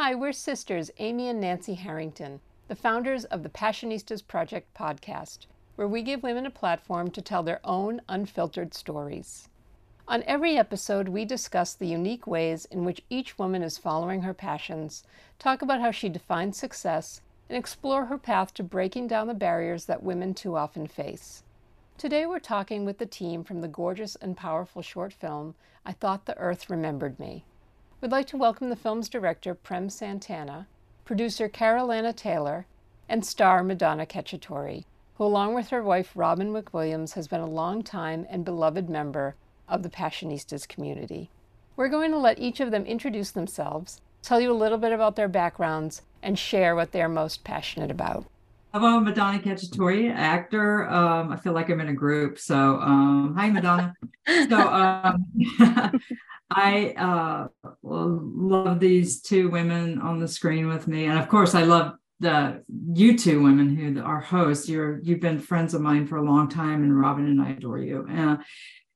Hi, we're sisters Amy and Nancy Harrington, the founders of the Passionistas Project podcast, where we give women a platform to tell their own unfiltered stories. On every episode, we discuss the unique ways in which each woman is following her passions, talk about how she defines success, and explore her path to breaking down the barriers that women too often face. Today, we're talking with the team from the gorgeous and powerful short film, I Thought the Earth Remembered Me. We'd like to welcome the film's director, Prem Santana, producer Carylanna Taylor, and star Madonna Cacciatore, who, along with her wife Robin McWilliams, has been a long time and beloved member of the Passionistas community. We're going to let each of them introduce themselves, tell you a little bit about their backgrounds, and share what they're most passionate about. Hello, Madonna Cacciatore, actor. Um, I feel like I'm in a group. So, um, hi, Madonna. so, um, I uh, love these two women on the screen with me, and of course, I love the you two women who are hosts. You're you've been friends of mine for a long time, and Robin and I adore you. Uh,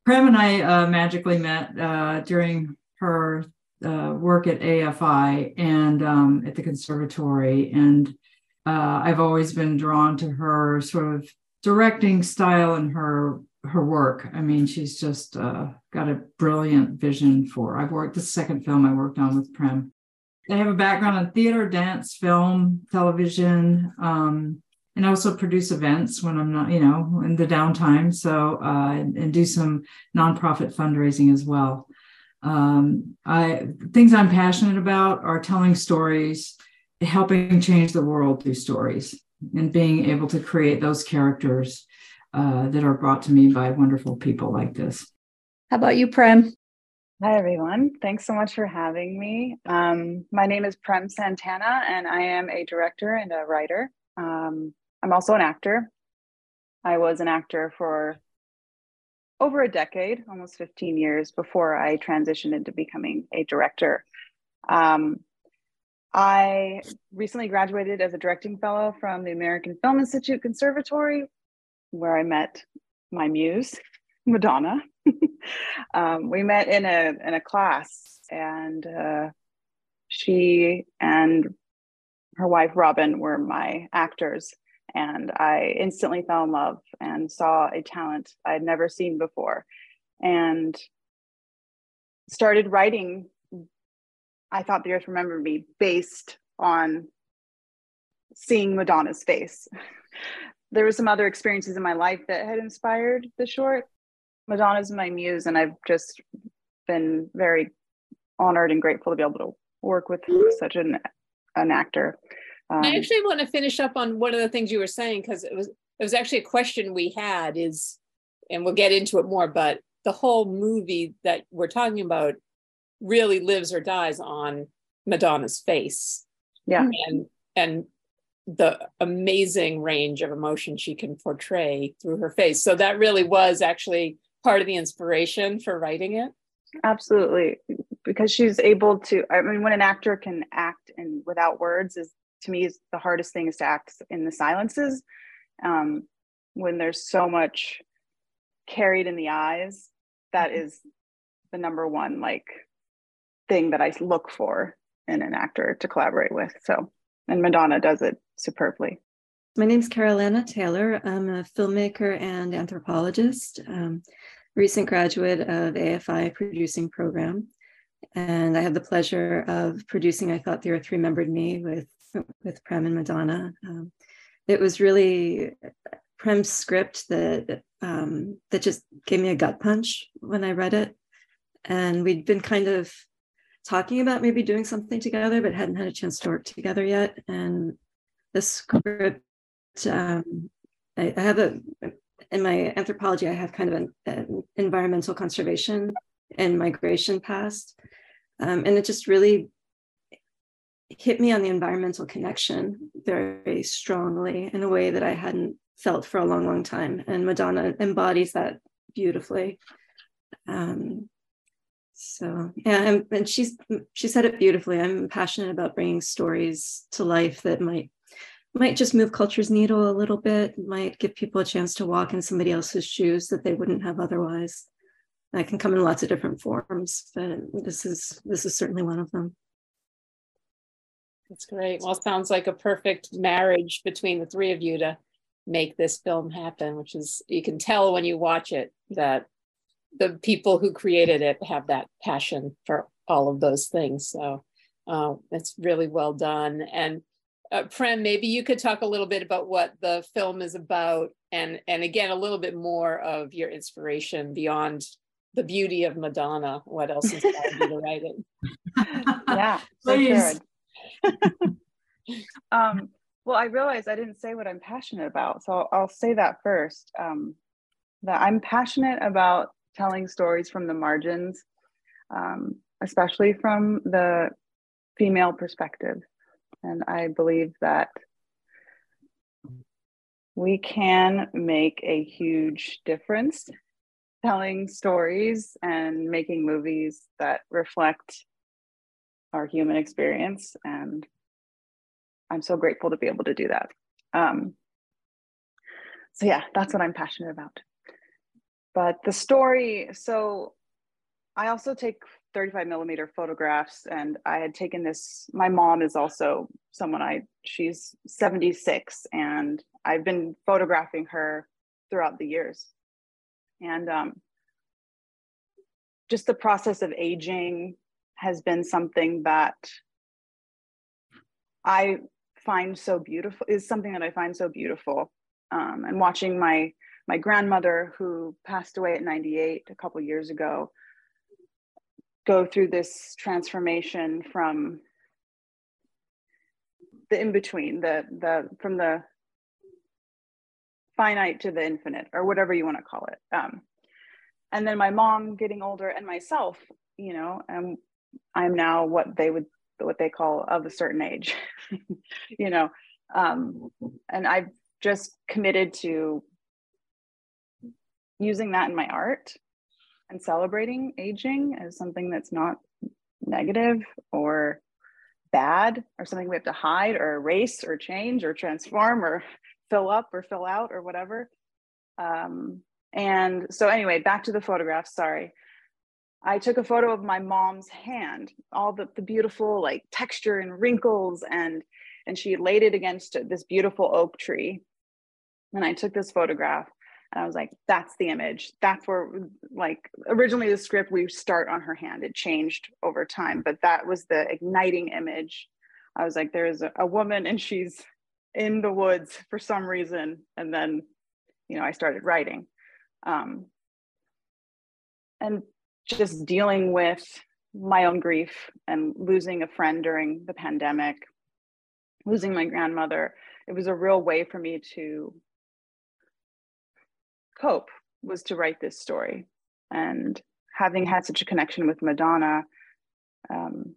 Prem and I uh, magically met uh, during her uh, work at AFI and um, at the conservatory, and uh, I've always been drawn to her sort of directing style and her her work. I mean, she's just uh, got a brilliant vision for. I've worked the second film I worked on with Prem. I have a background in theater, dance, film, television, um, and also produce events when I'm not, you know, in the downtime. So uh, and, and, do some nonprofit fundraising as well. Um, I things I'm passionate about are telling stories, helping change the world through stories, and being able to create those characters uh, that are brought to me by wonderful people like this. How about you, Prem? Hi, everyone. Thanks so much for having me. Um, my name is Prem Santana, and I am a director and a writer. Um, I'm also an actor. I was an actor for over a decade, almost 15 years, before I transitioned into becoming a director. Um, I recently graduated as a directing fellow from the American Film Institute Conservatory, where I met my muse, Madonna. um, we met in a in a class, and uh, she and her wife Robin were my actors, and I instantly fell in love and saw a talent I had never seen before, and started writing. I thought the Earth remembered me based on seeing Madonna's face there were some other experiences in my life that had inspired the short. Madonna's my muse, and I've just been very honored and grateful to be able to work with such an an actor. Um, I actually want to finish up on one of the things you were saying because it was it was actually a question we had is, and we'll get into it more, but the whole movie that we're talking about really lives or dies on Madonna's face. Yeah. And and the amazing range of emotion she can portray through her face. So that really was actually part of the inspiration for writing it. Absolutely, because she's able to. I mean, when an actor can act and without words is to me is the hardest thing is to act in the silences. Um, when there's so much carried in the eyes, that mm-hmm. the number one like thing that I look for in an actor to collaborate with. So, and Madonna does it superbly. My name is Carylanna Taylor. I'm a filmmaker and anthropologist, um, recent graduate of AFI producing program. And I had the pleasure of producing I Thought the Earth Remembered Me with, with Prem and Madonna. Um, it was really Prem's script that um, that just gave me a gut punch when I read it. And we'd been kind of talking about maybe doing something together, but hadn't had a chance to work together yet. And the script um, I, I, have a in my anthropology i have kind of an, an environmental conservation and migration past um, and it just really hit me on the environmental connection very strongly in a way that i hadn't felt for a long long time and madonna embodies that beautifully. Um, so yeah and, and she's she said it beautifully i'm passionate about bringing stories to life that might might just move culture's needle a little bit, might give people a chance to walk in somebody else's shoes that they wouldn't have otherwise. That can come in lots of different forms, but this is this is certainly one of them. That's great. Well, sounds like a perfect marriage between the three of you to make this film happen, which is, you can tell when you watch it that the people who created it have that passion for all of those things. So uh, it's really well done. And uh, Prem, maybe you could talk a little bit about what the film is about, and and again a little bit more of your inspiration beyond the beauty of Madonna. What else inspired you to write it? Yeah, Please. um, well, I realized I didn't say what I'm passionate about, so I'll, I'll say that first. Um, that I'm passionate about telling stories from the margins, um, especially from the female perspective, and I believe that we can make a huge difference telling stories and making movies that reflect our human experience. And i'm so grateful to be able to do that. Um, so yeah that's what i'm passionate about. But the story so i also take 35 millimeter photographs and i had taken this my mom is also someone i she's 76 and i've been photographing her throughout the years and um, just the process of aging has been something that I find so beautiful is something that I find so beautiful. Um, and watching my my grandmother who passed away at 98 a couple years ago go through this transformation from the in between the the from the finite to the infinite or whatever you want to call it. Um, and then my mom getting older and myself you know and i'm now what they would what they call of a certain age you know. Um, and i've just committed to using that in my art and celebrating aging as something that's not negative or bad or something we have to hide or erase or change or transform or fill up or fill out or whatever um, and so, anyway, back to the photograph. Sorry. I took a photo of my mom's hand, all the, the beautiful like texture and wrinkles, and and she laid it against this beautiful oak tree. And I took this photograph, and I was like, "That's the image. That's where like originally the script we start on her hand. It changed over time, but that was the igniting image. I was like, "There's a, a woman, and she's in the woods for some reason." And then, you know, I started writing um, and just dealing with my own grief and losing a friend during the pandemic, losing my grandmother, it was a real way for me to cope was to write this story. And having had such a connection with Madonna, um,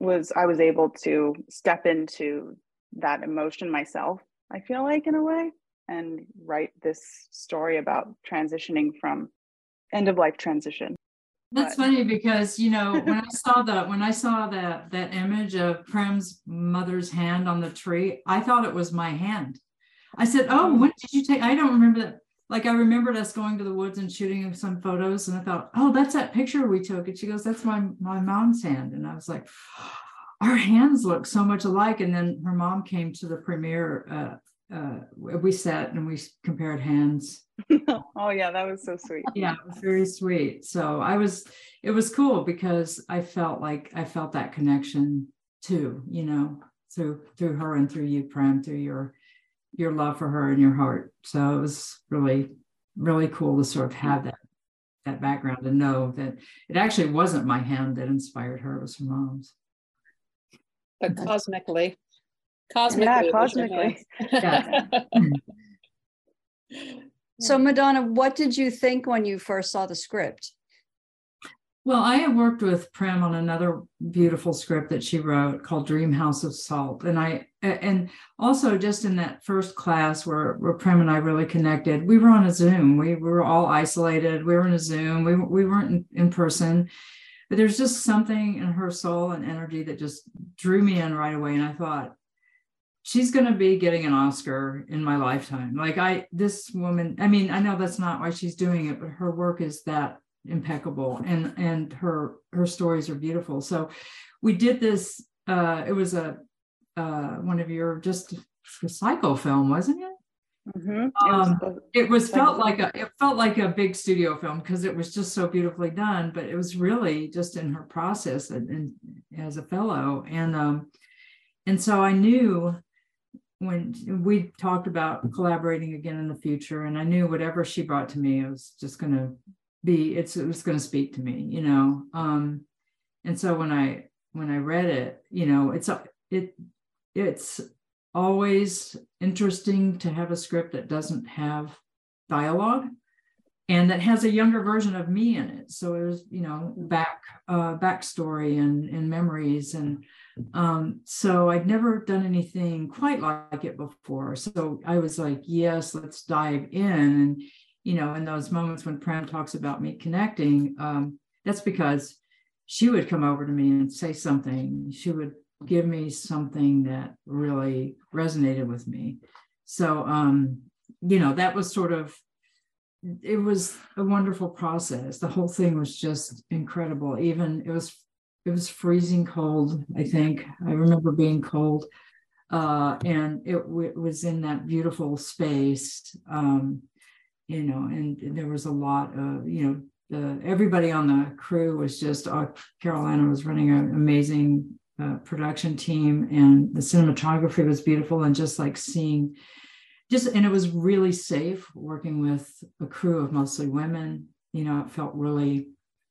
was I was able to step into that emotion myself, I feel like in a way and write this story about transitioning from end of life transition. That's but. funny because you know when I saw that when I saw that that image of Prem's mother's hand on the tree, I thought it was my hand. I said, "Oh, mm. when did you take?" I don't remember that. Like I remembered us going to the woods and shooting some photos, and I thought, "Oh, that's that picture we took." And she goes, "That's my my mom's hand," and I was like, "Our hands look so much alike." And then her mom came to the premiere uh, uh, we sat and we compared hands. oh yeah, that was so sweet. Yeah, it was very sweet. So I was, it was cool because I felt like I felt that connection too. You know, through through her and through you, Prem, through your your love for her and your heart. So it was really really cool to sort of have that that background and know that it actually wasn't my hand that inspired her; it was her mom's. But cosmically, Cosmically. Yeah, cosmically. so, Madonna, what did you think when you first saw the script? Well, I have worked with Prem on another beautiful script that she wrote called Dream House of Salt. And I and also just in that first class where, where Prem and I really connected, we were on a Zoom. We, we were all isolated. We were in a Zoom. We, we weren't in, in person. But there's just something in her soul and energy that just drew me in right away. And I thought, she's going to be getting an Oscar in my lifetime. Like I, this woman, I mean, I know that's not why she's doing it, but her work is that impeccable and, and her, her stories are beautiful. So we did this uh, it was a uh, one of your just a psycho film, wasn't it? Mhm. It was Um, It was felt like a it felt like a big studio film because it was just so beautifully done, but it was really just in her process and, and as a fellow. And um and so I knew when we talked about collaborating again in the future, and I knew whatever she brought to me, it was just gonna be it's it was gonna speak to me, you know. Um and so when I when I read it, you know, it's it it's always interesting to have a script that doesn't have dialogue and that has a younger version of me in it. So it was you know back uh backstory and and memories and um so i'd never done anything quite like it before. So i was like yes let's dive in. And you know in those moments when prem talks about me connecting um that's because she would come over to me and say something she would give me something that really resonated with me. So, um, you know, that was sort of, it was a wonderful process. The whole thing was just incredible. Even it was, it was freezing cold. I think I remember being cold, uh, and it, it was in that beautiful space. Um, you know, and there was a lot of, you know, the, everybody on the crew was just, uh, Carylanna was running an amazing uh, production team and the cinematography was beautiful and just like seeing just and it was really safe working with a crew of mostly women. You know it felt really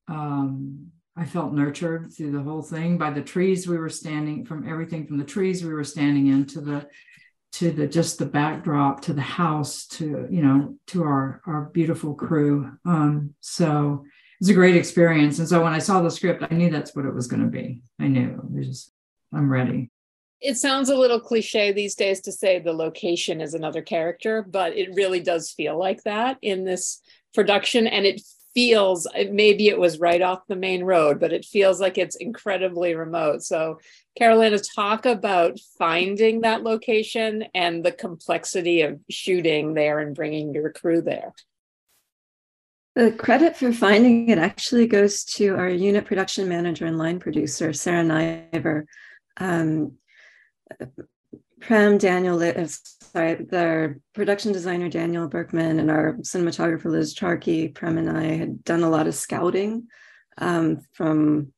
um i felt nurtured through the whole thing by the trees we were standing from everything from the trees we were standing in to the to the just the backdrop to the house to you know to our our beautiful crew um so it's a great experience. And so when I saw the script, I knew that's what it was going to be. I knew it just, I'm ready. It sounds a little cliche these days to say the location is another character, but it really does feel like that in this production. And it feels, maybe it was right off the main road, but it feels like it's incredibly remote. So, Carylanna, talk about finding that location and the complexity of shooting there and bringing your crew there. The credit for finding it actually goes to our unit production manager and line producer, Sarah Niver. Um, Prem, Daniel, uh, sorry, the production designer, Daniel Berkman, and our cinematographer, Liz Charkey, Prem and I had done a lot of scouting um, from,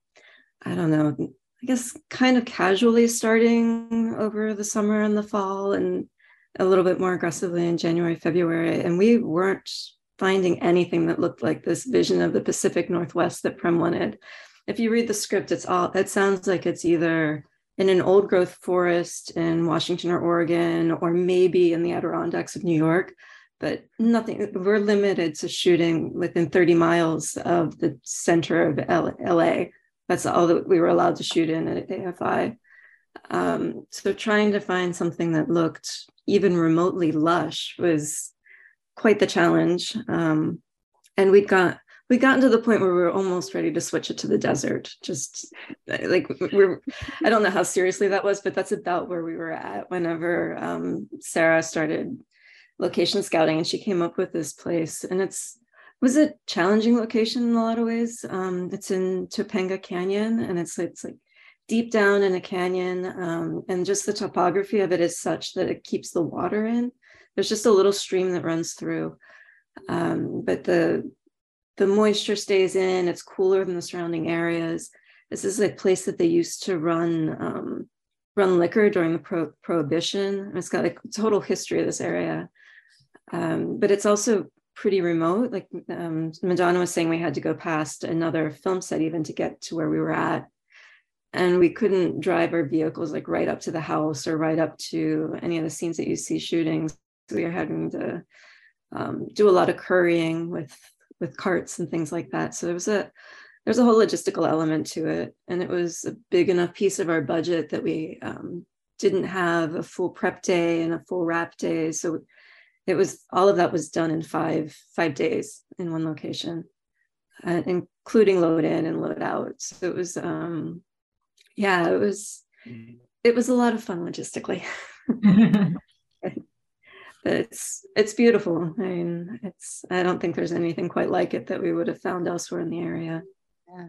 I don't know, I guess kind of casually starting over the summer and the fall and a little bit more aggressively in January, February. And we weren't finding anything that looked like this vision of the Pacific Northwest that Prem wanted. If you read the script, it's all it sounds like it's either in an old growth forest in Washington or Oregon, or maybe in the Adirondacks of New York, but nothing. We're limited to shooting within 30 miles of the center of L- LA. That's all that we were allowed to shoot in at AFI. Um, so trying to find something that looked even remotely lush was quite the challenge. Um, and we got we gotten to the point where we were almost ready to switch it to the desert. Just like we're I don't know how seriously that was, but that's about where we were at whenever um, Sarah started location scouting and she came up with this place. And it's was a challenging location in a lot of ways. Um, it's in Topanga Canyon and it's it's like deep down in a canyon. Um, and just the topography of it is such that it keeps the water in there's just a little stream that runs through um, but the the moisture stays in it's cooler than the surrounding areas. This is a place that they used to run um, run liquor during the pro- prohibition. It's got a total history of this area. Um, but it's also pretty remote like um, madonna was saying we had to go past another film set even to get to where we were at. And we couldn't drive our vehicles like right up to the house or right up to any of the scenes that you see shooting we are having to um, do a lot of currying with with carts and things like that. So there was a there's a whole logistical element to it, and it was a big enough piece of our budget that we um, didn't have a full prep day and a full wrap day. So it was all of that was done in five five days in one location, uh, including load in and load out. So it was um, yeah, it was it was a lot of fun logistically. it's it's beautiful. I mean, it's I don't think there's anything quite like it that we would have found elsewhere in the area. Yeah.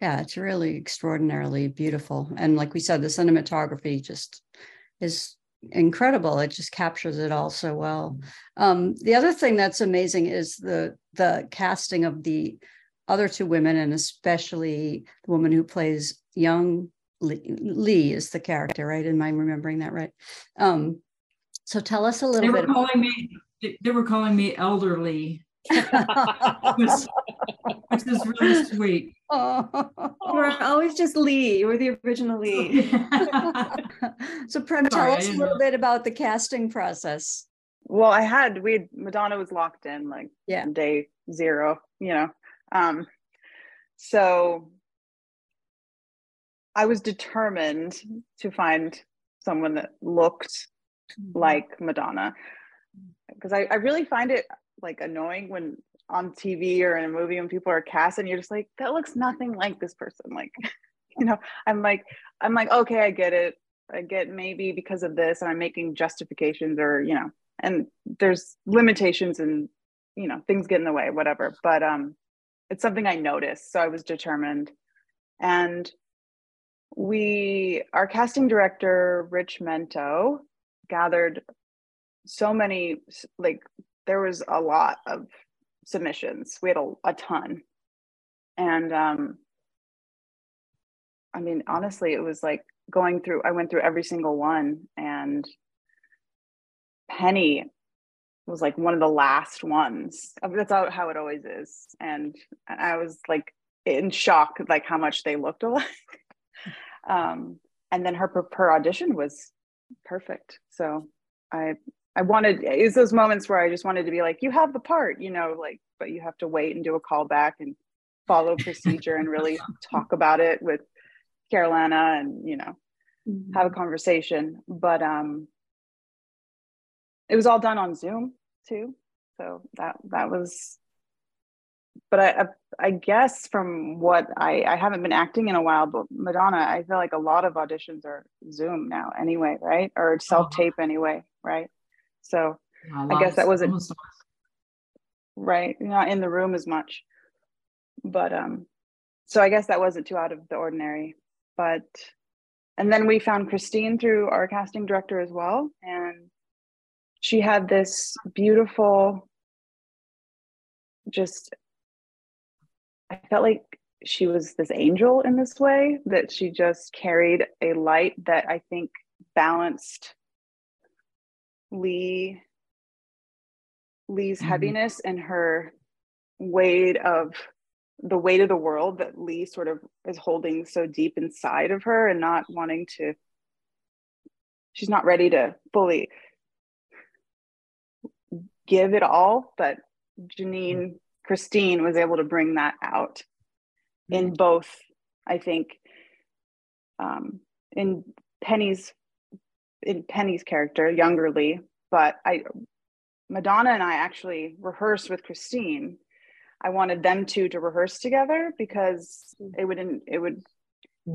Yeah, it's really extraordinarily beautiful. And like we said, the cinematography just is incredible. It just captures it all so well. Um, the other thing that's amazing is the the casting of the other two women, and especially the woman who plays young Lee, Lee is the character, right? Am I remembering that right? Um, so tell us a little they were bit. Calling me, they were calling me elderly, which, which is really sweet. Oh. We're always just Lee. We're the original Lee. so Prem, tell Sorry, I us a little know. bit about the casting process. Well, I had we had, Madonna was locked in like Yeah. day zero, you know. Um so I was determined to find someone that looked like Madonna. Because I, I really find it like annoying when on TV or in a movie when people are cast and you're just like that looks nothing like this person. Like you know I'm like I'm like okay I get it. I get maybe because of this and I'm making justifications or you know and there's limitations and you know things get in the way whatever. But um it's something I noticed so I was determined. And we our casting director Rich Mento gathered so many like there was a lot of submissions. We had a, a ton. And um i mean honestly it was like going through i went through every single one and penny was like one of the last ones. Mean, that's how, how it always is. And i was like in shock like how much they looked alike. Um and then her her audition was perfect so i I wanted it's those moments where I just wanted to be like, you have the part, you know, like, but you have to wait and do a callback and follow procedure and really talk about it with Carylanna and you know have a conversation. But um it was all done on Zoom too. So that that was but I, I I guess from what I I haven't been acting in a while, but Madonna, I feel like a lot of auditions are Zoom now anyway, right? Or self tape anyway, right? So Yeah, I guess that wasn't- right you're not in the room as much but um so i guess that wasn't too out of the ordinary but and then we found christine through our casting director as well and she had this beautiful just i felt like she was this angel in this way that she just carried a light that i think balanced lee Lee's Mhm. heaviness and her weight of the weight of the world that Lee sort of is holding so deep inside of her and not wanting to she's not ready to fully give it all but Janine Christine was able to bring that out in mm. both I think um in Penny's in Penny's character younger Lee but I Madonna and I actually rehearsed with Christine. I wanted them two to rehearse together because mm. it would it would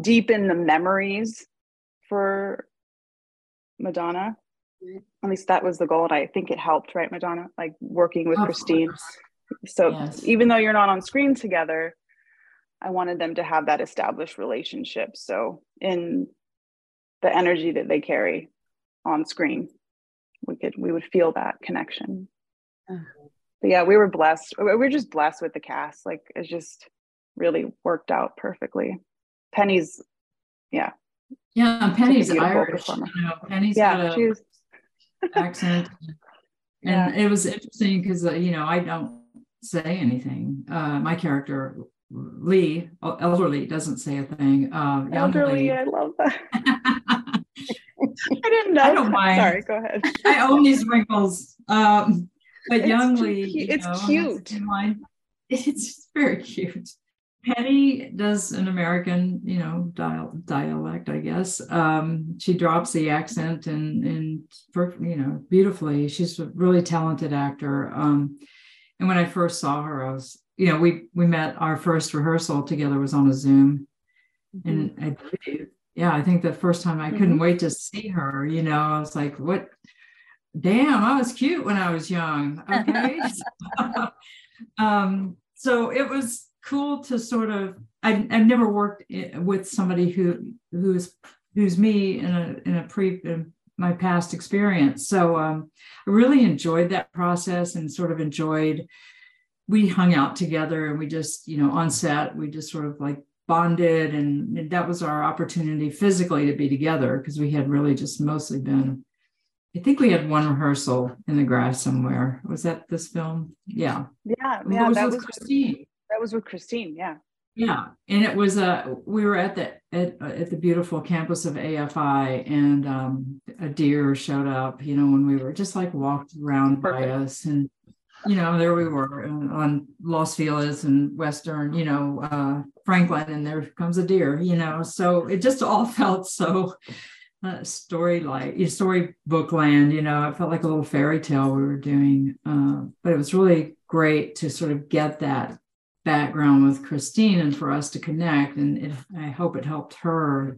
deepen the memories for Madonna. Mm. At least that was the goal, and I think it helped, right, Madonna? Like working with Of Christine. course. So Yes. even though you're not on screen together, I wanted them to have that established relationship. So in the energy that they carry on screen, we could we would feel that connection. Uh. But yeah, we were blessed. We were just blessed with the cast. Like it just really worked out perfectly. Penny's, yeah, Yeah, Penny's Irish. You know, Penny's yeah, got a accent. And it was interesting because uh, you know I don't say anything. Uh, my character Lee, elderly, doesn't say a thing. Uh, elderly. Lee- I love that. I didn't know. I don't mind. Sorry, go ahead. I own these wrinkles. Um, but It's young Lee. It's know, cute. It's very cute. Penny does an American, you know, dial, dialect, I guess. Um, she drops the accent and and you know beautifully. She's a really talented actor. Um, and when I first saw her, I was, you know, we we met our first rehearsal together was on a Zoom, mm-hmm. and I believe, yeah, I think the first time I couldn't mm-hmm. wait to see her. You know, I was like, what? Damn, I was cute when I was young. Okay. um, so it was cool to sort of I, I've never worked eh, with somebody who who's who's me in a in a pre in my past experience. So um, I really enjoyed that process and sort of enjoyed. We hung out together and we just you know on set we just sort of like bonded and that was our opportunity physically to be together because we had really just mostly been I think we had one rehearsal in the grass somewhere. Was that this film? Yeah. Yeah. Yeah. Was that was Christine. That was with Christine. Yeah. Yeah, and it was a uh, we were at the at, at the beautiful campus of AFI, and um, a deer showed up. You know, when we were just like walked around Perfect. by us, and you know, there we were on Los Feliz and Western, you know, uh, Franklin, and there comes a deer. You know, so it just all felt so uh, story like storybook land. You know, it felt like a little fairy tale we were doing, uh, but it was really great to sort of get that background with Christine and for us to connect. And it, I hope it helped her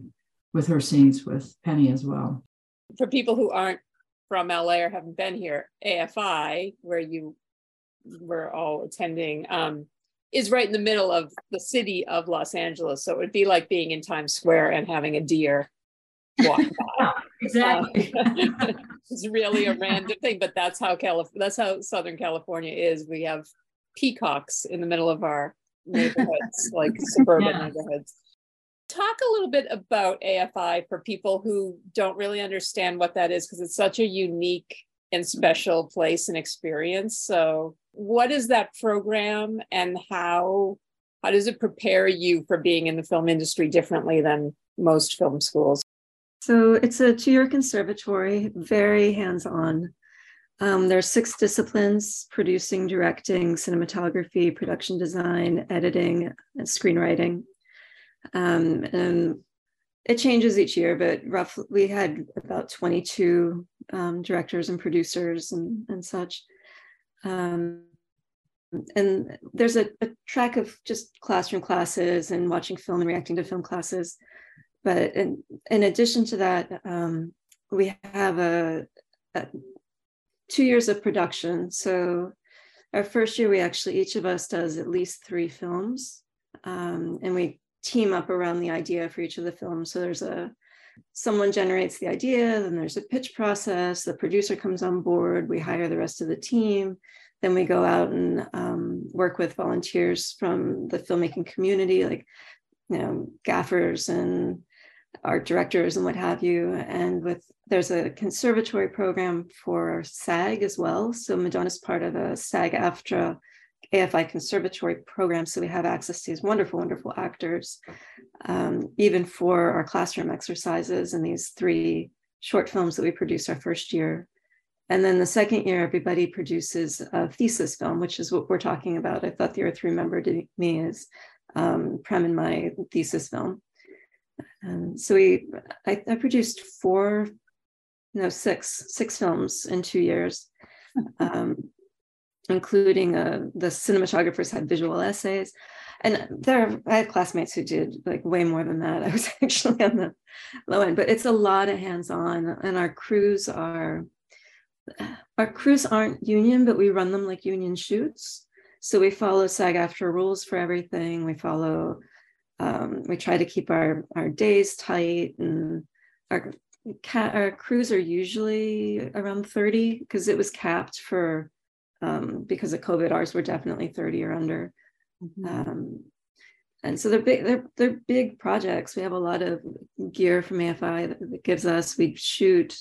with her scenes with Penny as well. For people who aren't from LA or haven't been here, AFI, where you were all attending, um, is right in the middle of the city of Los Angeles. So it would be like being in Times Square and having a deer walk by. exactly. it's really a random thing, but that's how Calif- that's how Southern California is. We have peacocks in the middle of our neighborhoods, like suburban yeah. neighborhoods. Talk a little bit about AFI for people who don't really understand what that is, because it's such a unique and special place and experience. So, what is that program, and how how does it prepare you for being in the film industry differently than most film schools? So, it's a two-year conservatory, very hands-on. Um, there are six disciplines producing, directing, cinematography, production design, editing, and screenwriting. Um, and it changes each year, but roughly we had about 22 um, directors and producers and, and such. Um, and there's a, a, track of just classroom classes and watching film and reacting to film classes. But in, in addition to that, um, we have a, a two years of production. So our first year, we actually, each of us does at least three films. Um, and we team up around the idea for each of the films. So there's a, someone generates the idea, then there's a pitch process, the producer comes on board, we hire the rest of the team. Then we go out and um, work with volunteers from the filmmaking community, like you know, gaffers and art directors and what have you. And with there's a conservatory program for SAG as well. So Madonna's part of a SAG AFTRA AFI conservatory program. So we have access to these wonderful, wonderful actors, um, even for our classroom exercises and these three short films that we produce our first year. And then the second year, everybody produces a thesis film, which is what we're talking about. I thought the Earth remembered me as um, Prem in my thesis film. And so we, I, I produced four no six six films in two years um, including uh, the cinematographers had visual essays. And there i had classmates who did like way more than that. I was actually on the low end but it's a lot of hands-on and our crews are our crews aren't union but we run them like union shoots. So we follow SAG AFTRA rules for everything. We follow um, we try to keep our our days tight and our our crews are usually around 30 because it was capped for um, because of COVID. Ours were definitely 30 or under. Mm-hmm. Um, and so they're big, they're, they're big projects. We have a lot of gear from AFI that, that gives us, we shoot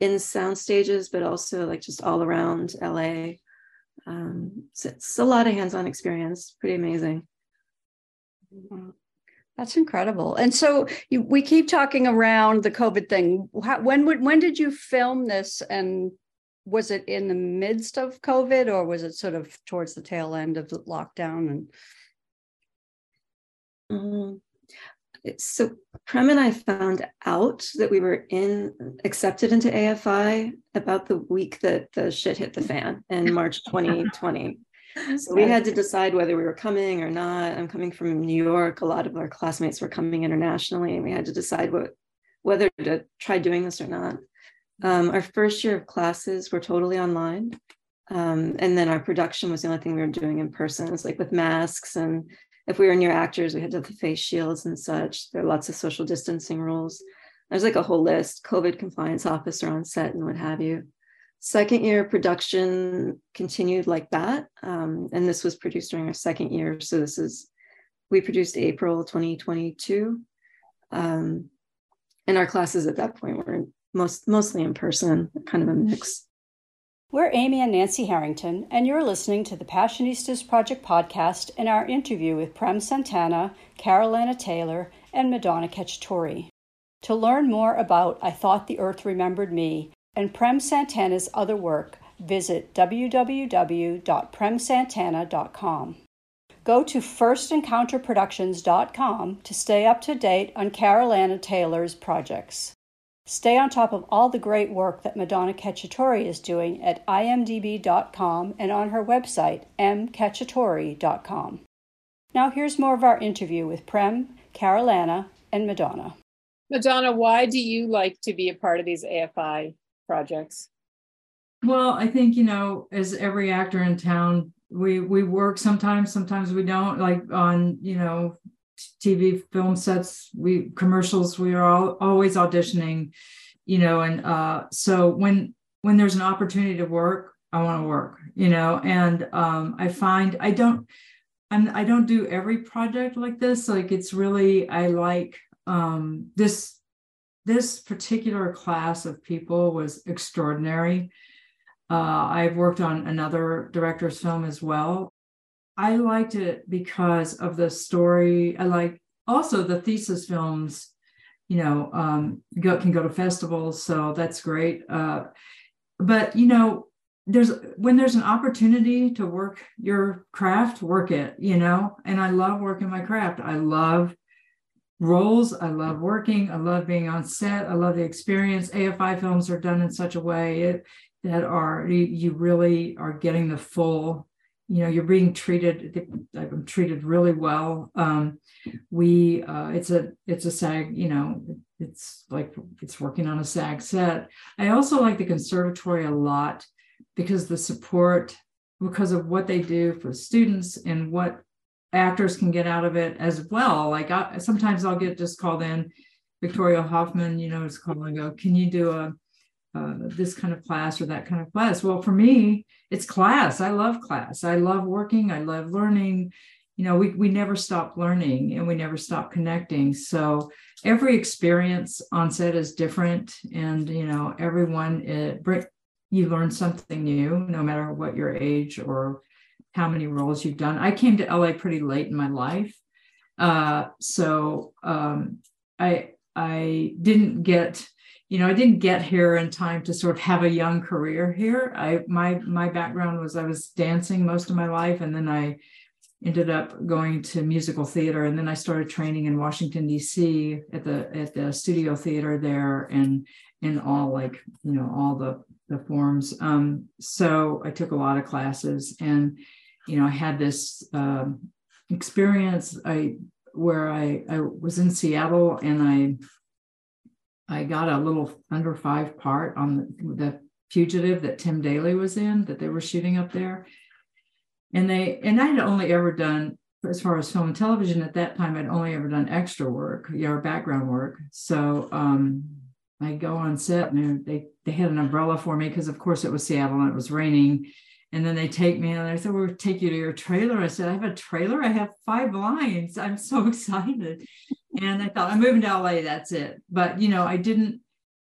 in sound stages, but also like just all around LA. Um, so it's a lot of hands-on experience, pretty amazing. Mm-hmm. That's incredible. And so you, we keep talking around the COVID thing. How, when would when did you film this? And was it in the midst of COVID, or was it sort of towards the tail end of the lockdown? And um, so Prem and I found out that we were in accepted into AFI about the week that the shit hit the fan in March 2020. So we had to decide whether we were coming or not. I'm coming from New York. A lot of our classmates were coming internationally, and we had to decide what whether to try doing this or not. Um, our first year of classes were totally online. Um, and then our production was the only thing we were doing in person. It's like with masks and if we were near actors, we had to have the face shields and such. There are lots of social distancing rules. There's like a whole list, COVID compliance officer on set and what have you. Second year production continued like that. Um, and this was produced during our second year. So this is, we produced April 2022. Um, and our classes at that point were most mostly in person, kind of a mix. We're Amy and Nancy Harrington, and you're listening to the Passionistas Project podcast and our interview with Prem Santana, Carylanna Taylor, and Madonna Cacciatore. To learn more about I Thought the Earth Remembered Me and Prem Santana's other work, visit www.premsantana.com. Go to firstencounterproductions.com to stay up to date on Carylanna Taylor's projects. Stay on top of all the great work that Madonna Cacciatore is doing at imdb.com and on her website, mcacciatore.com. Now, here's more of our interview with Prem, Carylanna, and Madonna. Madonna, why do you like to be a part of these AFI projects? Well, I think, you know, as every actor in town, we we work sometimes, sometimes we don't, like on, you know, TV film sets, we commercials, we are all, always auditioning, you know, and uh, so when when there's an opportunity to work, I want to work, you know, and um, I find I don't I'm I don't do every project like this. Like it's really I like um, this this particular class of people was extraordinary. Uh, I've worked on another director's film as well, I liked it because of the story. I like also the thesis films, you know, um, go, can go to festivals, so that's great. Uh, but you know, there's when there's an opportunity to work your craft, work it, you know. And I love working my craft. I love roles. I love working. I love being on set. I love the experience. AFI films are done in such a way it, that are you, you really are getting the full you know you're being treated i'm treated really well um, we uh, it's a it's a sag you know it's like it's working on a sag set i also like the conservatory a lot because the support because of what they do for students and what actors can get out of it as well like I, sometimes i'll get just called in victoria hoffman you know is calling go can you do a uh, this kind of class or that kind of class. Well, for me, it's class. I love class. I love working. I love learning. You know, we, we never stop learning and we never stop connecting. So every experience on set is different. And, you know, everyone, it, you learn something new, no matter what your age or how many roles you've done. I came to LA pretty late in my life. Uh, so um, I, I didn't get you know, I didn't get here in time to sort of have a young career here. I my my background was I was dancing most of my life, and then I ended up going to musical theater, and then I started training in Washington D.C. at the at the studio theater there, and in all like you know all the the forms. Um, so I took a lot of classes, and you know I had this um, experience. I where I I was in Seattle, and I I got a little under five part on the, the fugitive that Tim Daly was in that they were shooting up there. And they and I had only ever done as far as film and television at that time, I'd only ever done extra work, you know, background work. So um, I go on set and they they had an umbrella for me because of course it was Seattle and it was raining. And then they take me and they said, We'll take you to your trailer. I said, I have a trailer. I have five lines. I'm so excited and I thought I'm moving to LA. That's it. But you know, I didn't.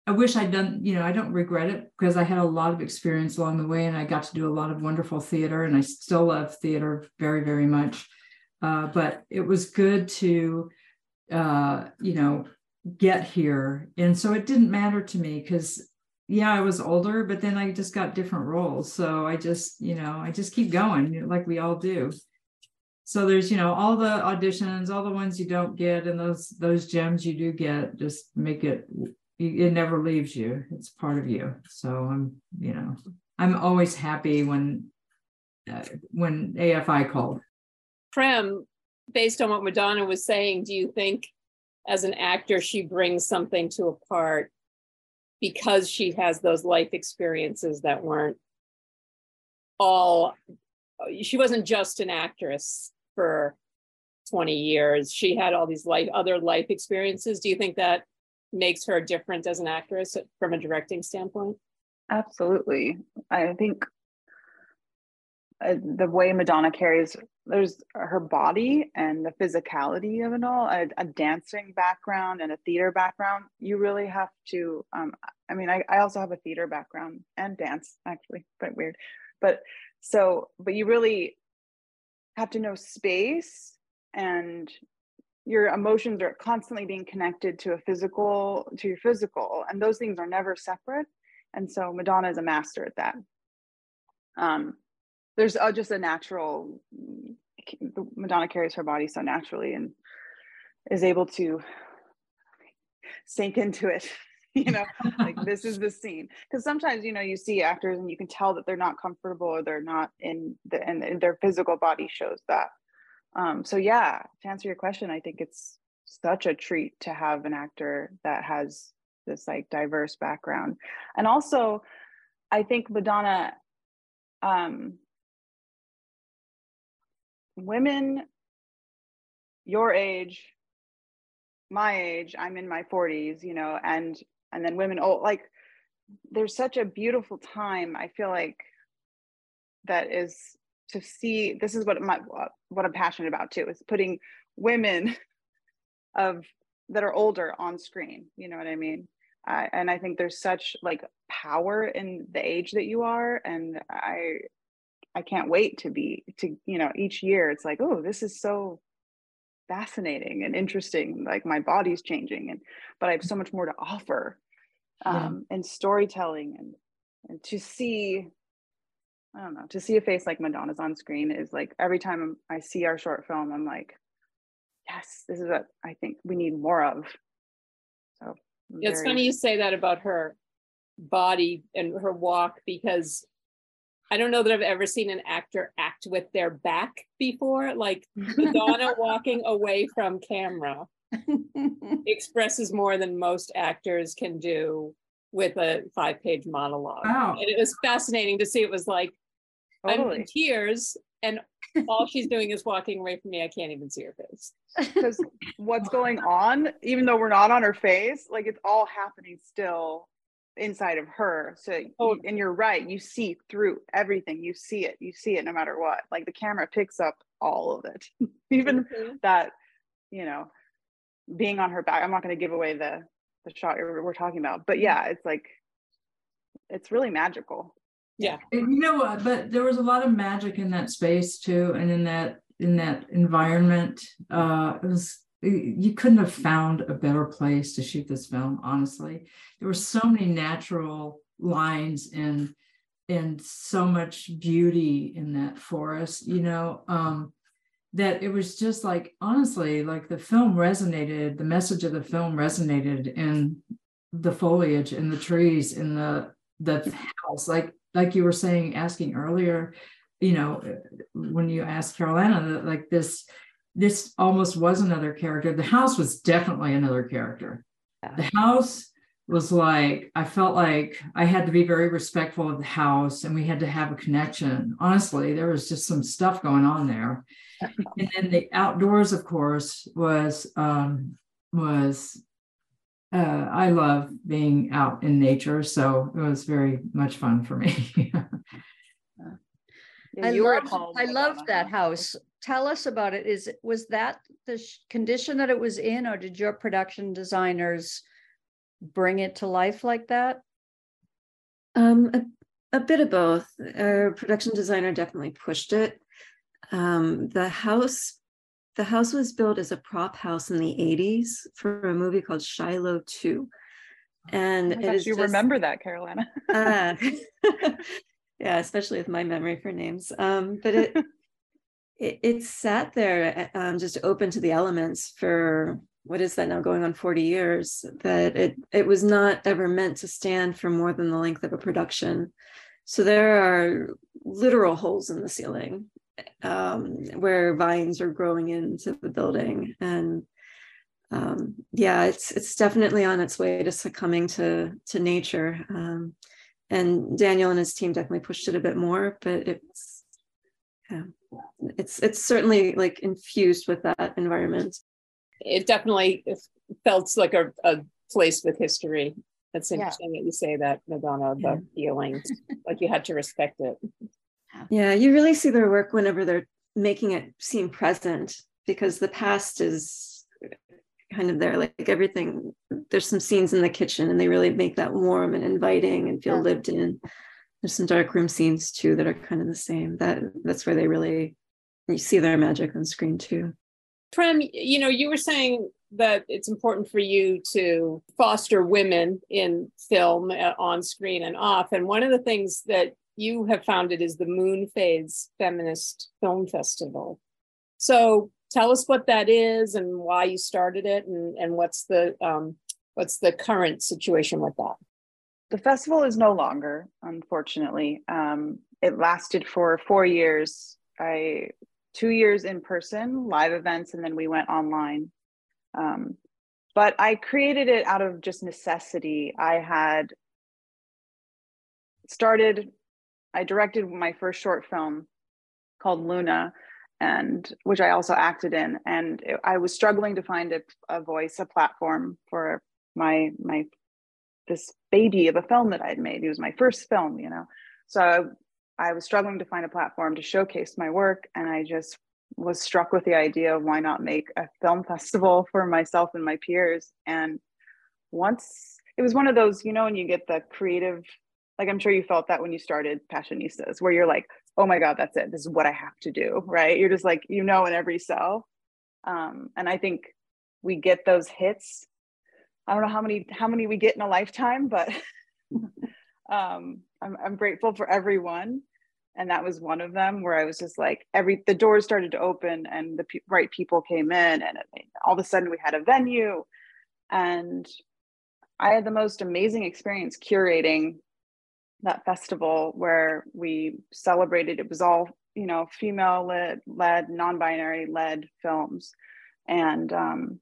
I wish I'd done. You know, I don't regret it because I had a lot of experience along the way, and I got to do a lot of wonderful theater, and I still love theater very, very much. Uh, but it was good to, uh, you know, get here, and so it didn't matter to me because yeah, I was older, but then I just got different roles. So I just, you know, I just keep going like we all do. So there's you know all the auditions all the ones you don't get and those those gems you do get just make it it never leaves you. It's part of you. So i'm you know i'm always happy when uh, when afi called. Prem based on what madonna was saying do you think as an actor she brings something to a part because she has those life experiences that weren't all she wasn't just an actress for 20 years. She had all these life, other life experiences. Do you think that makes her different as an actress from a directing standpoint? Absolutely. I think uh, the way Madonna carries, there's her body and the physicality of it all, a, a, dancing background and a theater background. You really have to, um, I mean, I, I also have a theater background and dance, actually, quite weird. But so, but you really have to know space and your emotions are constantly being connected to a physical, to your physical, and those things are never separate. And so Madonna is a master at that. Um, there's uh, just a natural madonna carries her body so naturally and is able to sink into it you know like this is the scene. Because sometimes you know you see actors and you can tell that they're not comfortable or they're not in the and their physical body shows that um so yeah to answer your question i think it's such a treat to have an actor that has this like diverse background. And also i think madonna um women your age my age i'm in my 40s you know and and then women oh like there's such a beautiful time i feel like that is to see this is what my what i'm passionate about too is putting women of that are older on screen you know what i mean? Uh, and i think there's such like power in the age that you are and i I can't wait to be to you know each year it's like oh this is so fascinating and interesting like my body's changing and but I have so much more to offer um yeah. and storytelling and and to see I don't know to see a face like Madonna's on screen is like every time I see our short film I'm like yes this is what I think we need more of so it's funny you say that about her body and her walk because I don't know that I've ever seen an actor act with their back before. Like Madonna walking away from camera expresses more than most actors can do with a five page monologue. Wow. And it was fascinating to see. It was like, totally. I'm in tears and all she's doing is walking away from me. I can't even see her face. Because what's going on, even though we're not on her face, like it's all happening still inside of her so oh. and you're right you see through everything you see it you see it no matter what like the camera picks up all of it even mm-hmm. that you know being on her back i'm not going to give away the the shot we're talking about but yeah it's like it's really magical yeah and you know what but there was a lot of magic in that space too and in that in that environment uh it was you couldn't have found a better place to shoot this film honestly. There were so many natural lines and and so much beauty in that forest you know um that it was just like honestly like the film resonated the message of the film resonated in the foliage and the trees in the the house. Like like you were saying asking earlier you know when you asked Carylanna like this this almost was another character. The house was definitely another character. Yeah. The house was like, I felt like I had to be very respectful of the house and we had to have a connection. Honestly, there was just some stuff going on there. and then the outdoors, of course, was um, was uh, I love being out in nature, so it was very much fun for me. I love I loved that house tell us about it. Is was that the condition that it was in, or did your production designers bring it to life like that? Um, a, a bit of both. Our production designer definitely pushed it. Um, the house, the house was built as a prop house in the '80s for a movie called Shiloh Two, and oh gosh, you just, remember that, Carylanna? uh, yeah, especially with my memory for names. Um, but it it, it sat there um, just open to the elements for what is that now going on 40 years that it it was not ever meant to stand for more than the length of a production. So there are literal holes in the ceiling um, where vines are growing into the building and um, yeah it's it's definitely on its way to succumbing to to nature um, and daniel and his team definitely pushed it a bit more but it's yeah. It's it's certainly like infused with that environment. It definitely felt like a, a place with history. That's interesting yeah. that you say that, Madonna, the yeah. feeling, like you had to respect it. Yeah, you really see their work whenever they're making it seem present because the past is kind of there, like everything. There's some scenes in the kitchen and they really make that warm and inviting and feel yeah. lived in. There's some dark room scenes too that are kind of the same. That that's where they really you see their magic on screen too. Prem, you know, you were saying that it's important for you to foster women in film uh, on screen and off. And one of the things that you have founded is the Moon Phase Feminist Film Festival. So tell us what that is and why you started it and, and what's the um, what's the current situation with that? The festival is no longer, unfortunately. Um, it lasted for four years. I two years in person, live events, and then we went online. Um, but I created it out of just necessity. I had started, I directed my first short film called Luna, and which I also acted in. And it, I was struggling to find a, a voice, a platform for my my this baby of a film that I'd made. It was my first film, you know. So I was struggling to find a platform to showcase my work, and I just was struck with the idea of why not make a film festival for myself and my peers. And once it was one of those, you know, when you get the creative, like I'm sure you felt that when you started Passionistas, where you're like, oh my God, that's it. This is what I have to do, right? You're just like, you know, in every cell. Um, and I think we get those hits. I don't know how many how many we get in a lifetime, but um, I'm, I'm grateful for everyone. And that was one of them where i was just like every the doors started to open and the pe- right people came in and it, all of a sudden we had a venue. And i had the most amazing experience curating that festival where we celebrated. It was all you know female led led non-binary led films. And um,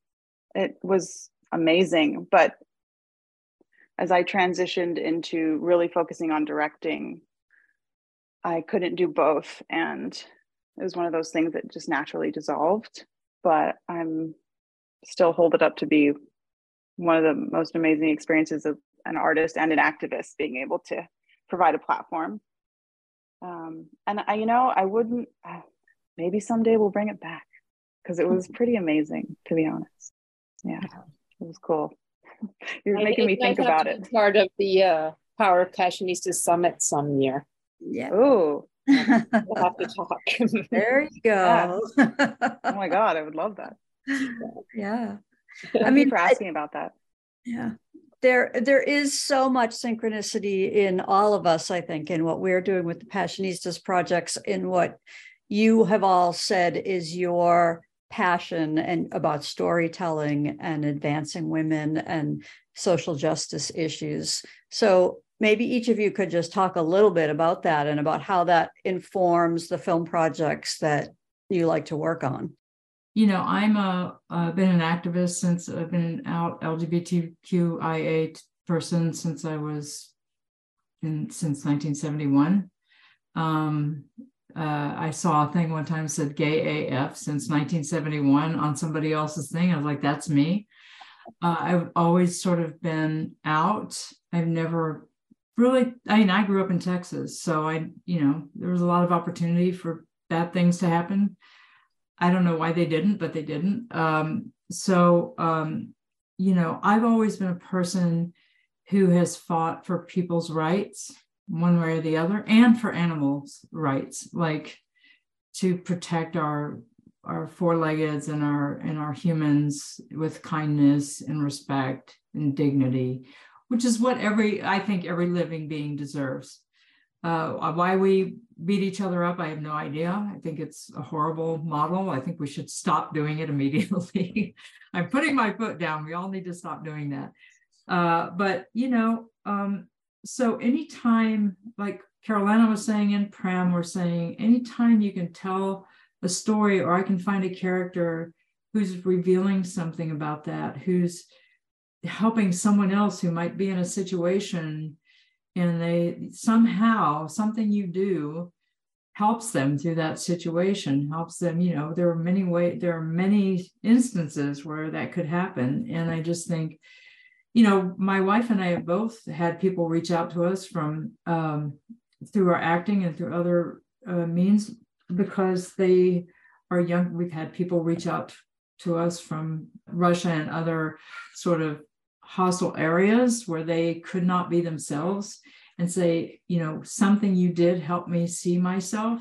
it was amazing but as i transitioned into really focusing on directing I couldn't do both. And it was one of those things that just naturally dissolved. But I'm still hold it up to be one of the most amazing experiences of an artist and an activist being able to provide a platform. Um, and I, you know, I wouldn't, uh, maybe someday we'll bring it back because it was pretty amazing, to be honest. Yeah, it was cool. You're making me think about it. Part of the uh, Power of Passionistas Summit some year. Yeah. Oh, we'll have to talk. there you go. Yeah. oh my God, I would love that. Yeah. I mean, for asking I, about that. Yeah. There, there is so much synchronicity in all of us, I think, in what we're doing with the Passionistas projects, in what you have all said is your passion and about storytelling and advancing women and social justice issues. So maybe each of you could just talk a little bit about that and about how that informs the film projects that you like to work on. You know, I'm a uh, been an activist since I've been out LGBTQIA person since I was in since 1971. Um, uh, I saw a thing one time said gay AF since 1971 on somebody else's thing. I was like, that's me. Uh, I've always sort of been out. I've never really, I mean, I grew up in Texas, so I, you know, there was a lot of opportunity for bad things to happen. I don't know why they didn't, but they didn't. Um, so, um, you know, I've always been a person who has fought for people's rights, one way or the other, and for animals' rights, like to protect our our four-leggeds and our and our humans with kindness and respect and dignity which is what every I think every living being deserves. Uh, why we beat each other up, I have no idea. I think it's a horrible model. I think we should stop doing it immediately. I'm putting my foot down. We all need to stop doing that. Uh, but you know, um, so anytime, like Carylanna was saying and Prem were saying, anytime you can tell a story or I can find a character who's revealing something about that, who's helping someone else who might be in a situation and they somehow something you do helps them through that situation helps them you know there are many way there are many instances where that could happen. And i just think you know my wife and i have both had people reach out to us from um, through our acting and through other uh, means because they are young we've had people reach out to us from russia and other sort of hostile areas where they could not be themselves and say, you know, something you did help me see myself.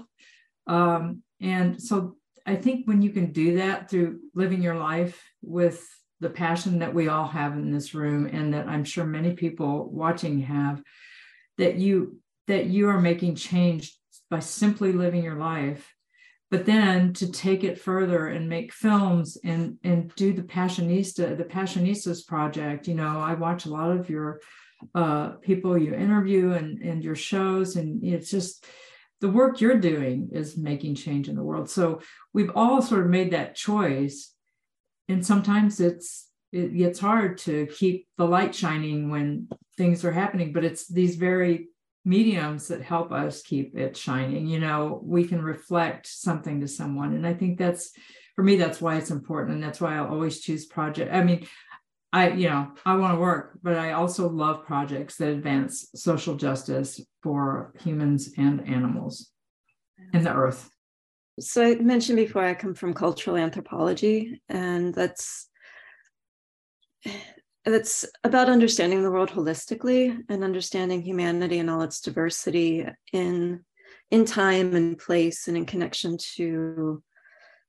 Um, and so I think when you can do that through living your life with the passion that we all have in this room and that I'm sure many people watching have, that you that you are making change by simply living your life but then to take it further and make films and and do the passionista the passionistas project you know i watch a lot of your uh, people you interview and, and your shows. And it's just the work you're doing is making change in the world. So we've all sort of made that choice. And sometimes it's, it gets hard to keep the light shining when things are happening, but it's these very mediums that help us keep it shining. You know, we can reflect something to someone. And I think that's, for me, that's why it's important. And that's why I'll always choose project. I mean, I, you know, I want to work, but I also love projects that advance social justice for humans and animals and the earth. So I mentioned before I come from cultural anthropology, and that's that's about understanding the world holistically and understanding humanity and all its diversity in in time and place and in connection to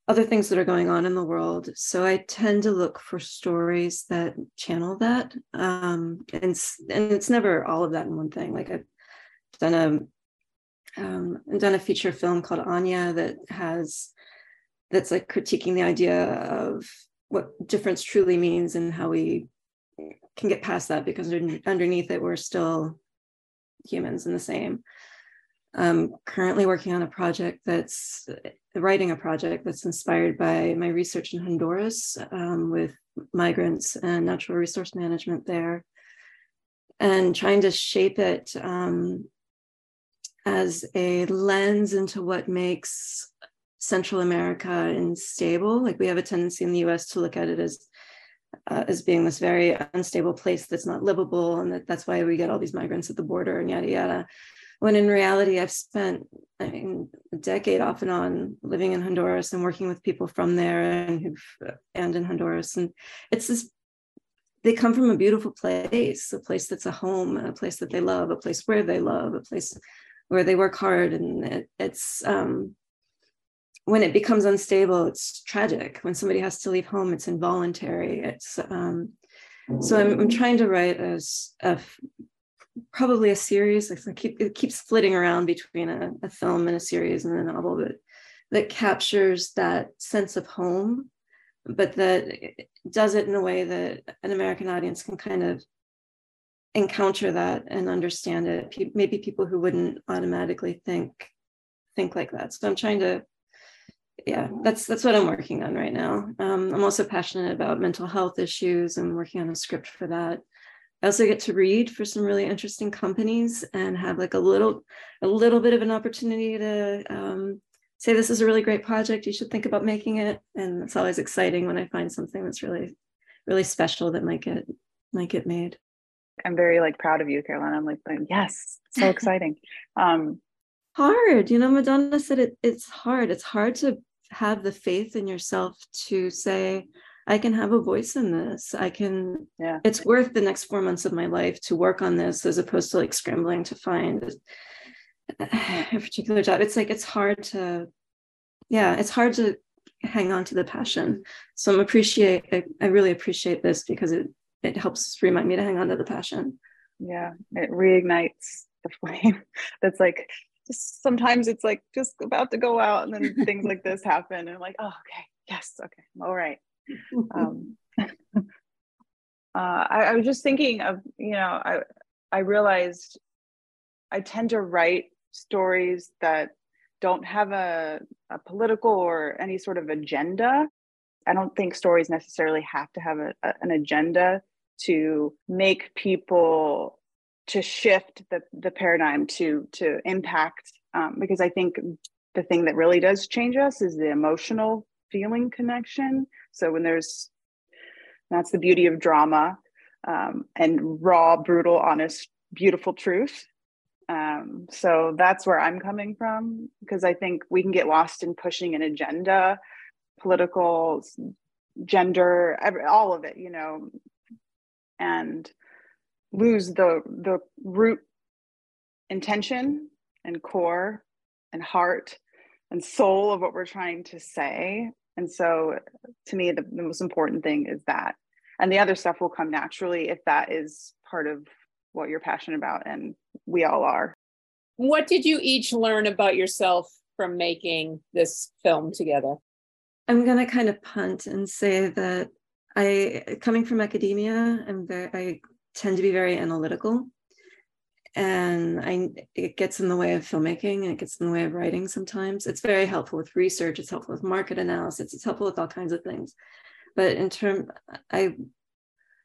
other things that are going on in the world. So I tend to look for stories that channel that. Um, and, and it's never all of that in one thing. Like I've done a, um, done a feature film called Anya that has, that's like critiquing the idea of what difference truly means and how we can get past that because underneath it, we're still humans and the same. I'm currently working on a project that's writing a project that's inspired by my research in Honduras um, with migrants and natural resource management there, and trying to shape it um, as a lens into what makes Central America unstable. Like we have a tendency in the US to look at it as uh, as being this very unstable place that's not livable, and that, that's why we get all these migrants at the border and yada yada when in reality i've spent I mean, a decade off and on living in honduras and working with people from there and who've and in honduras and it's this they come from a beautiful place a place that's a home a place that they love a place where they love a place where they work hard and it, it's um, when it becomes unstable it's tragic when somebody has to leave home it's involuntary it's um, so I'm, I'm trying to write a, a probably a series. Like keep, it keeps flitting around between a, a film and a series and a novel, but that captures that sense of home, but that does it in a way that an American audience can kind of encounter that and understand it. Maybe people who wouldn't automatically think think like that. So I'm trying to yeah that's that's what i'm working on right now um, i'm also passionate about mental health issues and working on a script for that I also get to read for some really interesting companies and have like a little a little bit of an opportunity to um, say this is a really great project. You should think about making it, and it's always exciting when I find something that's really really special that might get might get made. I'm very like proud of you, Carylanna. I'm like, yes, so exciting. Um, hard, you know. Madonna said it. It's hard. It's hard to have the faith in yourself to say I can have a voice in this. I can, yeah. it's worth the next four months of my life to work on this as opposed to like scrambling to find a, a particular job. It's like, it's hard to, yeah, it's hard to hang on to the passion. So I'm appreciate, I, I really appreciate this because it, it helps remind me to hang on to the passion. Yeah, it reignites the flame. That's like, just sometimes it's like just about to go out and then things like this happen and I'm like, oh, okay, yes, okay, all right um, uh, I, I was just thinking of, you know, I, I realized I tend to write stories that don't have a, a political or any sort of agenda. I don't think stories necessarily have to have a, a, an agenda to make people to shift the, the paradigm to to impact um, because I think the thing that really does change us is the emotional feeling connection. So when there's that's the beauty of drama um, and raw, brutal, honest, beautiful truth. Um, so that's where I'm coming from because I think we can get lost in pushing an agenda, political, gender, all of it, you know, and lose the the root intention and core and heart and soul of what we're trying to say. And so to me, the, the most important thing is that. And the other stuff will come naturally if that is part of what you're passionate about. And we all are. What did you each learn about yourself from making this film together? I'm going to kind of punt and say that I, coming from academia, I'm very, I tend to be very analytical and I it gets in the way of filmmaking and it gets in the way of writing sometimes. It's very helpful with research, it's helpful with market analysis, it's helpful with all kinds of things. But in term I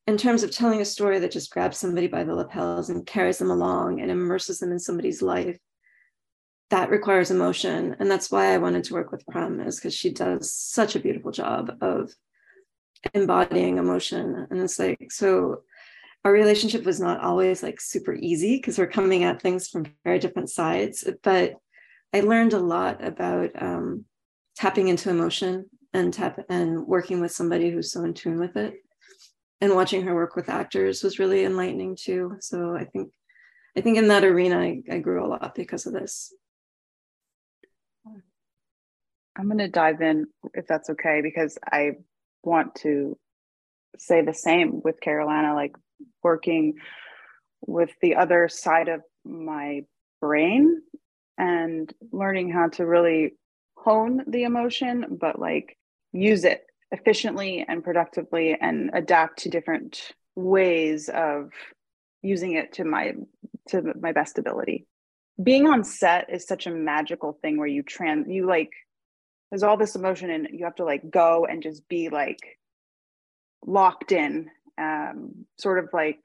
in terms of telling a story that just grabs somebody by the lapels and carries them along and immerses them in somebody's life, that requires emotion. And that's why I wanted to work with Prem, is because she does such a beautiful job of embodying emotion. And it's like, so our relationship was not always like super easy because we're coming at things from very different sides. But I learned a lot about um, tapping into emotion and tap and working with somebody who's so in tune with it. And watching her work with actors was really enlightening too. So I think, I think in that arena, I, I grew a lot because of this. I'm going to dive in if that's okay, because I want to say the same with Carylanna. Like working with the other side of my brain and learning how to really hone the emotion, but like use it efficiently and productively and adapt to different ways of using it to my to my best ability being on set is such a magical thing where you trans you like there's all this emotion and you have to like go and just be like locked in um, sort of like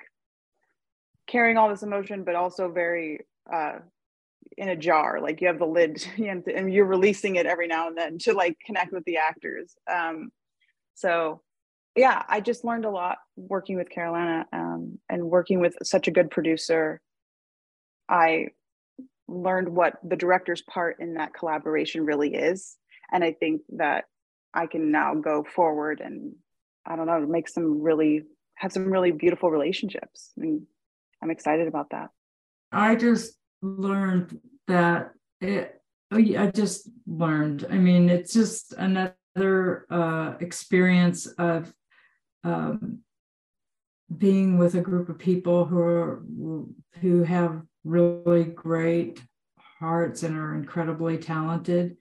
carrying all this emotion, but also very uh, in a jar. Like you have the lid, and you're releasing it every now and then to like connect with the actors. Um, so, yeah, I just learned a lot working with Carylanna um, and working with such a good producer. I learned what the director's part in that collaboration really is, and I think that I can now go forward and I don't know make some really have some really beautiful relationships. And I'm excited about that. I just learned that it, oh, I just learned. I mean, it's just another uh, experience of um, being with a group of people who are who have really great hearts and are incredibly talented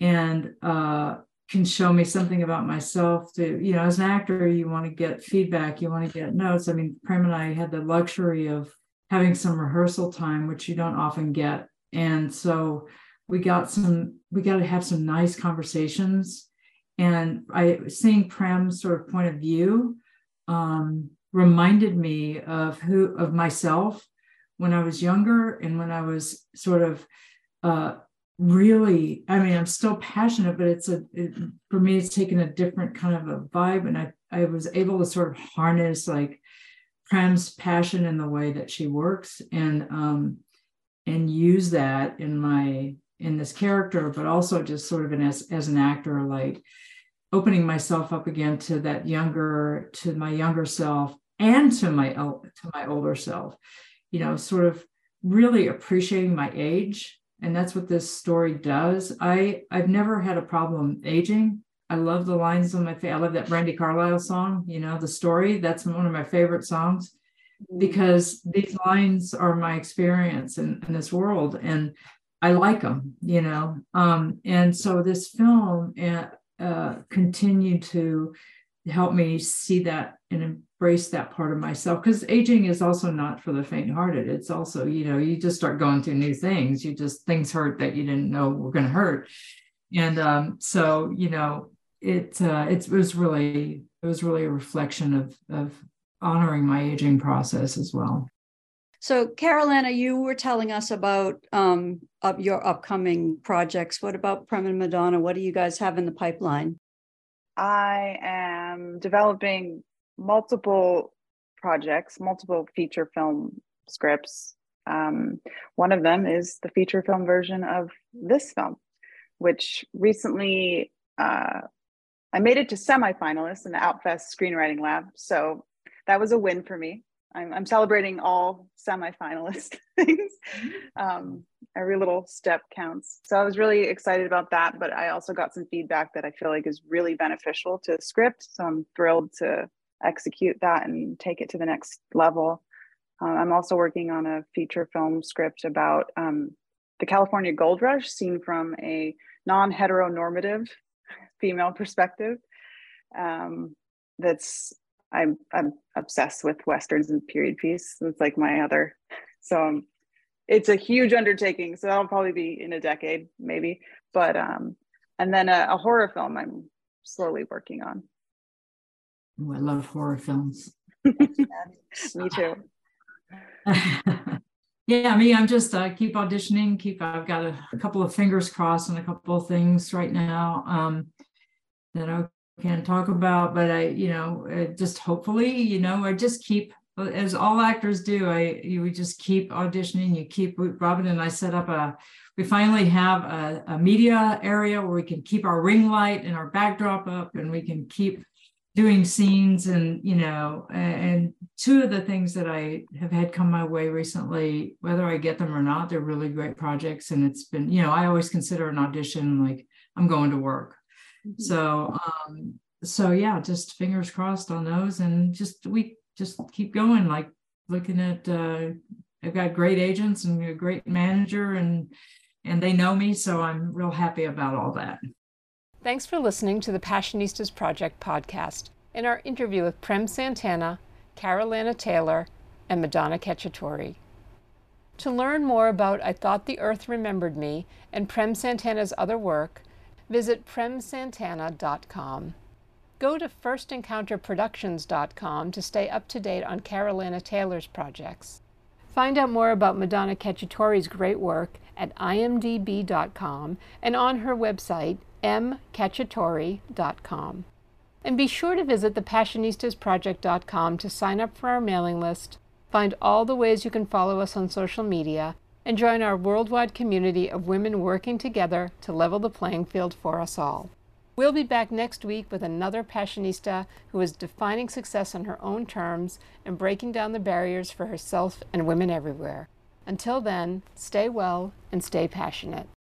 and uh, can show me something about myself to you know as an actor you want to get feedback you want to get notes. I mean prem and i had the luxury of having some rehearsal time which you don't often get. And so we got some we got to have some nice conversations. And i seeing prem's sort of point of view um, reminded me of who of myself when i was younger and when i was sort of uh, really i mean i'm still passionate but it's a it, for me it's taken a different kind of a vibe and i i was able to sort of harness like prem's passion in the way that she works and um and use that in my in this character but also just sort of in as as an actor like opening myself up again to that younger to my younger self and to my to my older self you know sort of really appreciating my age and that's what this story does. I i've never had a problem aging. I love the lines on my face i love that brandi carlile song you know the story. That's one of my favorite songs mm-hmm. because these lines are my experience in, in this world and i like them you know? Um, and so this film uh, uh, continued to help me see that and embrace that part of myself because aging is also not for the faint-hearted it's also you know you just start going through new things you just things hurt that you didn't know were going to hurt and um, so you know it uh, it was really it was really a reflection of of honoring my aging process as well So, Carylanna, you were telling us about um, up your upcoming projects. What about Prem and Madonna? What do you guys have in the pipeline? I am developing multiple projects, multiple feature film scripts. Um, one of them is the feature film version of this film, which recently uh, I made it to semifinalists in the Outfest Screenwriting Lab. So that was a win for me. I'm, I'm celebrating all semifinalist things. Um, every little step counts. So I was really excited about that, but I also got some feedback that I feel like is really beneficial to the script. So I'm thrilled to execute that and take it to the next level. Uh, I'm also working on a feature film script about um, the California Gold Rush, seen from a non heteronormative female perspective. Um, that's I'm I'm obsessed with westerns and period piece. It's like my other. So um, it's a huge undertaking. So that'll probably be in a decade, maybe. But um, and then a, a horror film I'm slowly working on. Ooh, I love horror films. Me too. yeah, me. I'm just uh, keep auditioning. Keep. I've got a, a, couple of fingers crossed on a couple of things right now um, that I can't talk about. But I, you know, just hopefully, you know, I just keep as all actors do. I you we just keep auditioning. You keep. Robin and I set up a. We finally have a, a media area where we can keep our ring light and our backdrop up, and we can keep doing scenes and you know and two of the things that i have had come my way recently whether i get them or not they're really great projects and it's been you know i always consider an audition like i'm going to work mm-hmm. so um so yeah just fingers crossed on those and just we just keep going like looking at uh i've got great agents and a great manager and and they know me so i'm real happy about all that Thanks for listening to the Passionistas Project podcast in our interview with Prem Santana, Carylanna Taylor, and Madonna Cacciatore. To learn more about I Thought the Earth Remembered Me and Prem Santana's other work, visit premsantana.com. Go to firstencounterproductions.com to stay up to date on Carylanna Taylor's projects. Find out more about Madonna Cacciatore's great work at imdb.com and on her website, mcacciatore.com. And be sure to visit thepassionistasproject.com to sign up for our mailing list, find all the ways you can follow us on social media, and join our worldwide community of women working together to level the playing field for us all. We'll be back next week with another Passionista who is defining success on her own terms and breaking down the barriers for herself and women everywhere. Until then, stay well and stay passionate.